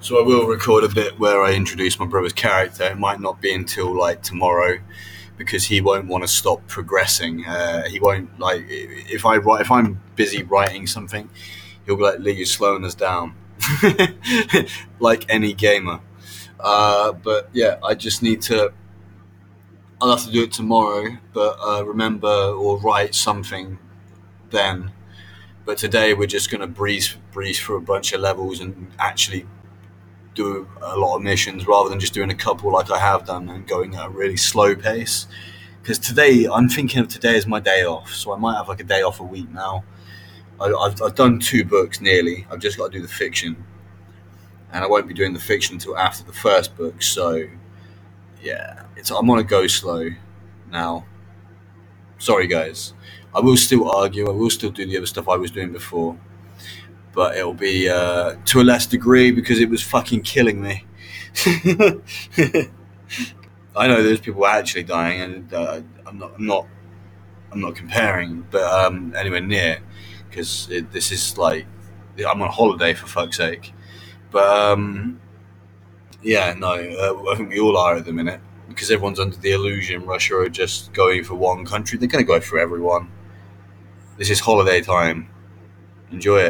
So I will record a bit where I introduce my brother's character. It might not be until like tomorrow because he won't want to stop progressing. Uh, he won't like if I write if I'm busy writing something, he'll be like, "Lee, you're slowing us down," like any gamer. Uh, but yeah, I just need to. I'll have to do it tomorrow, but uh, remember or write something then. But today we're just gonna breeze breeze through a bunch of levels and actually do a lot of missions rather than just doing a couple like I have done and going at a really slow pace. Because today I'm thinking of today as my day off, so I might have like a day off a week now. I, I've, I've done two books nearly. I've just got to do the fiction, and I won't be doing the fiction until after the first book. So yeah, it's I'm on a go slow now. Sorry guys. I will still argue. I will still do the other stuff I was doing before, but it'll be uh, to a less degree because it was fucking killing me. I know there's people actually dying, and uh, I'm not, I'm not, I'm not comparing, but um, anywhere near because this is like I'm on holiday for fuck's sake. But um, yeah, no, uh, I think we all are at the minute because everyone's under the illusion Russia are just going for one country. They're going to go for everyone. This is holiday time. Enjoy it.